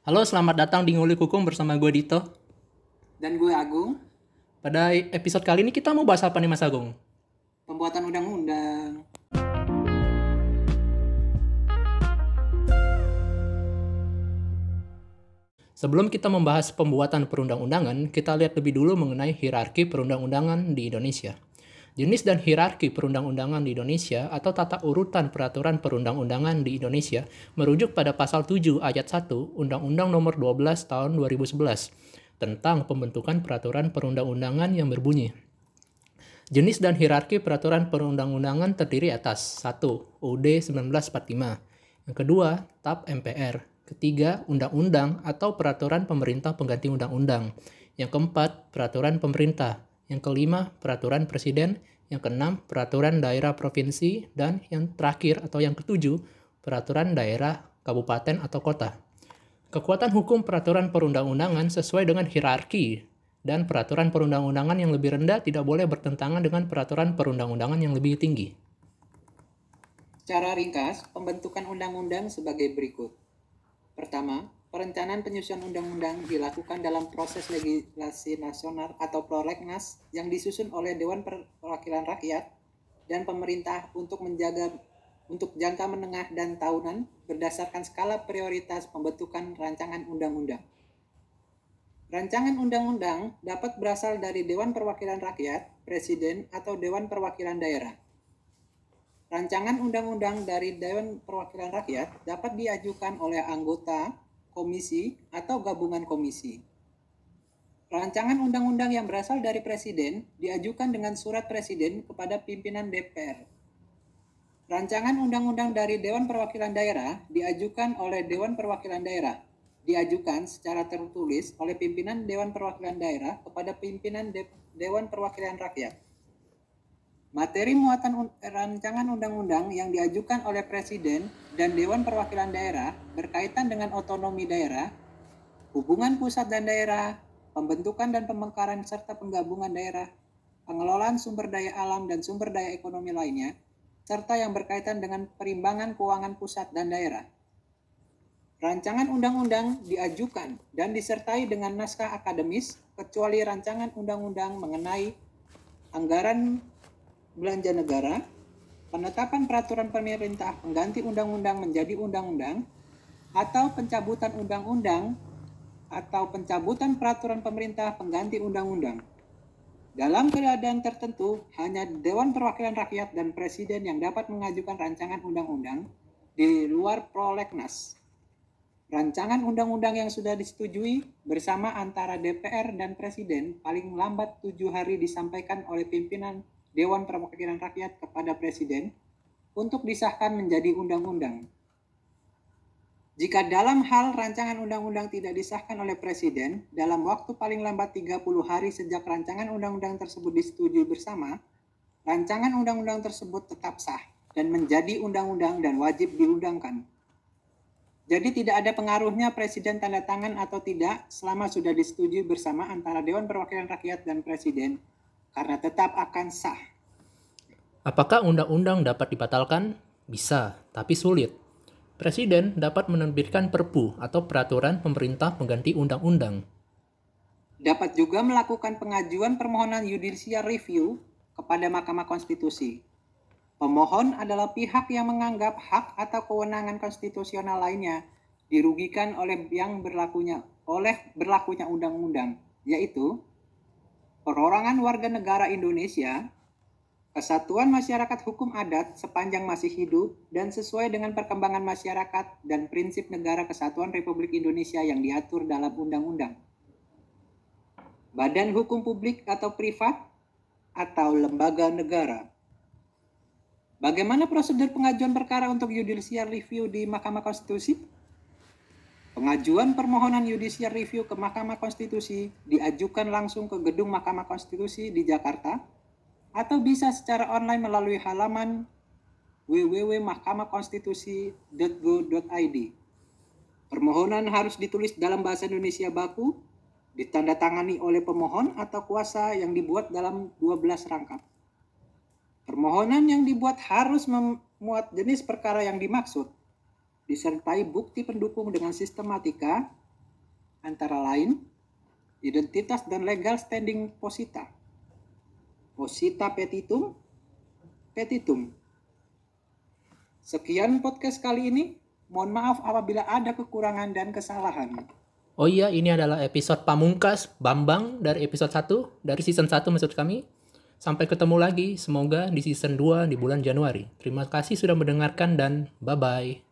Halo, selamat datang di Ngulik Hukum bersama gue Dito. Dan gue Agung, Pada episode kali ini kita mau bahas apa nih Mas Agung? pembuatan undang-undang. Sebelum kita membahas pembuatan perundang-undangan, kita lihat lebih dulu mengenai hierarki perundang-undangan di Indonesia. Jenis dan hierarki perundang-undangan di Indonesia atau tata urutan peraturan perundang-undangan di Indonesia merujuk pada pasal 7 ayat 1 Undang-Undang Nomor 12 Tahun 2011 tentang pembentukan peraturan perundang-undangan yang berbunyi Jenis dan hierarki peraturan perundang-undangan terdiri atas 1. UUD 1945 Yang kedua, TAP MPR Ketiga, undang-undang atau peraturan pemerintah pengganti undang-undang. Yang keempat, peraturan pemerintah. Yang kelima, peraturan presiden. Yang keenam, peraturan daerah provinsi. Dan yang terakhir atau yang ketujuh, peraturan daerah kabupaten atau kota. Kekuatan hukum peraturan perundang-undangan sesuai dengan hierarki dan peraturan perundang-undangan yang lebih rendah tidak boleh bertentangan dengan peraturan perundang-undangan yang lebih tinggi. Secara ringkas, pembentukan undang-undang sebagai berikut. Pertama, perencanaan penyusunan undang-undang dilakukan dalam proses legislasi nasional atau prolegnas yang disusun oleh Dewan Perwakilan Rakyat dan pemerintah untuk menjaga untuk jangka menengah dan tahunan berdasarkan skala prioritas pembentukan rancangan undang-undang. Rancangan undang-undang dapat berasal dari Dewan Perwakilan Rakyat, Presiden, atau Dewan Perwakilan Daerah. Rancangan undang-undang dari Dewan Perwakilan Rakyat dapat diajukan oleh anggota, komisi, atau gabungan komisi. Rancangan undang-undang yang berasal dari Presiden diajukan dengan surat Presiden kepada pimpinan DPR. Rancangan undang-undang dari Dewan Perwakilan Daerah diajukan oleh Dewan Perwakilan Daerah, diajukan secara tertulis oleh pimpinan Dewan Perwakilan Daerah kepada pimpinan De Dewan Perwakilan Rakyat. Materi muatan rancangan undang-undang yang diajukan oleh Presiden dan Dewan Perwakilan Daerah berkaitan dengan otonomi daerah, hubungan pusat dan daerah, pembentukan dan pemekaran serta penggabungan daerah, pengelolaan sumber daya alam dan sumber daya ekonomi lainnya, serta yang berkaitan dengan perimbangan keuangan pusat dan daerah. Rancangan undang-undang diajukan dan disertai dengan naskah akademis kecuali rancangan undang-undang mengenai anggaran belanja negara, penetapan peraturan pemerintah pengganti undang-undang menjadi undang-undang, atau pencabutan undang-undang atau pencabutan peraturan pemerintah pengganti undang-undang. Dalam keadaan tertentu, hanya Dewan Perwakilan Rakyat dan Presiden yang dapat mengajukan rancangan undang-undang di luar prolegnas. Rancangan undang-undang yang sudah disetujui bersama antara DPR dan Presiden paling lambat tujuh hari disampaikan oleh pimpinan Dewan Perwakilan Rakyat kepada Presiden untuk disahkan menjadi undang-undang. Jika dalam hal rancangan undang-undang tidak disahkan oleh Presiden dalam waktu paling lambat 30 hari sejak rancangan undang-undang tersebut disetujui bersama, rancangan undang-undang tersebut tetap sah dan menjadi undang-undang dan wajib diundangkan. Jadi tidak ada pengaruhnya Presiden tanda tangan atau tidak selama sudah disetujui bersama antara Dewan Perwakilan Rakyat dan Presiden karena tetap akan sah. Apakah undang-undang dapat dibatalkan? Bisa, tapi sulit. Presiden dapat menerbitkan perpu atau peraturan pemerintah pengganti undang-undang. Dapat juga melakukan pengajuan permohonan judicial review kepada Mahkamah Konstitusi. Pemohon adalah pihak yang menganggap hak atau kewenangan konstitusional lainnya dirugikan oleh yang berlakunya oleh berlakunya undang-undang, yaitu perorangan warga negara Indonesia, kesatuan masyarakat hukum adat sepanjang masih hidup dan sesuai dengan perkembangan masyarakat dan prinsip negara kesatuan Republik Indonesia yang diatur dalam undang-undang. Badan hukum publik atau privat atau lembaga negara. Bagaimana prosedur pengajuan perkara untuk judicial review di Mahkamah Konstitusi? Pengajuan permohonan judicial review ke Mahkamah Konstitusi diajukan langsung ke gedung Mahkamah Konstitusi di Jakarta atau bisa secara online melalui halaman www.mahkamahkonstitusi.go.id. Permohonan harus ditulis dalam bahasa Indonesia baku, ditandatangani oleh pemohon atau kuasa yang dibuat dalam 12 rangkap. Permohonan yang dibuat harus memuat jenis perkara yang dimaksud, disertai bukti pendukung dengan sistematika antara lain identitas dan legal standing posita, posita petitum, petitum. Sekian podcast kali ini. Mohon maaf apabila ada kekurangan dan kesalahan. Oh iya, ini adalah episode pamungkas Bambang dari episode 1, dari season 1 maksud kami. Sampai ketemu lagi, semoga di season 2 di bulan Januari. Terima kasih sudah mendengarkan dan bye-bye.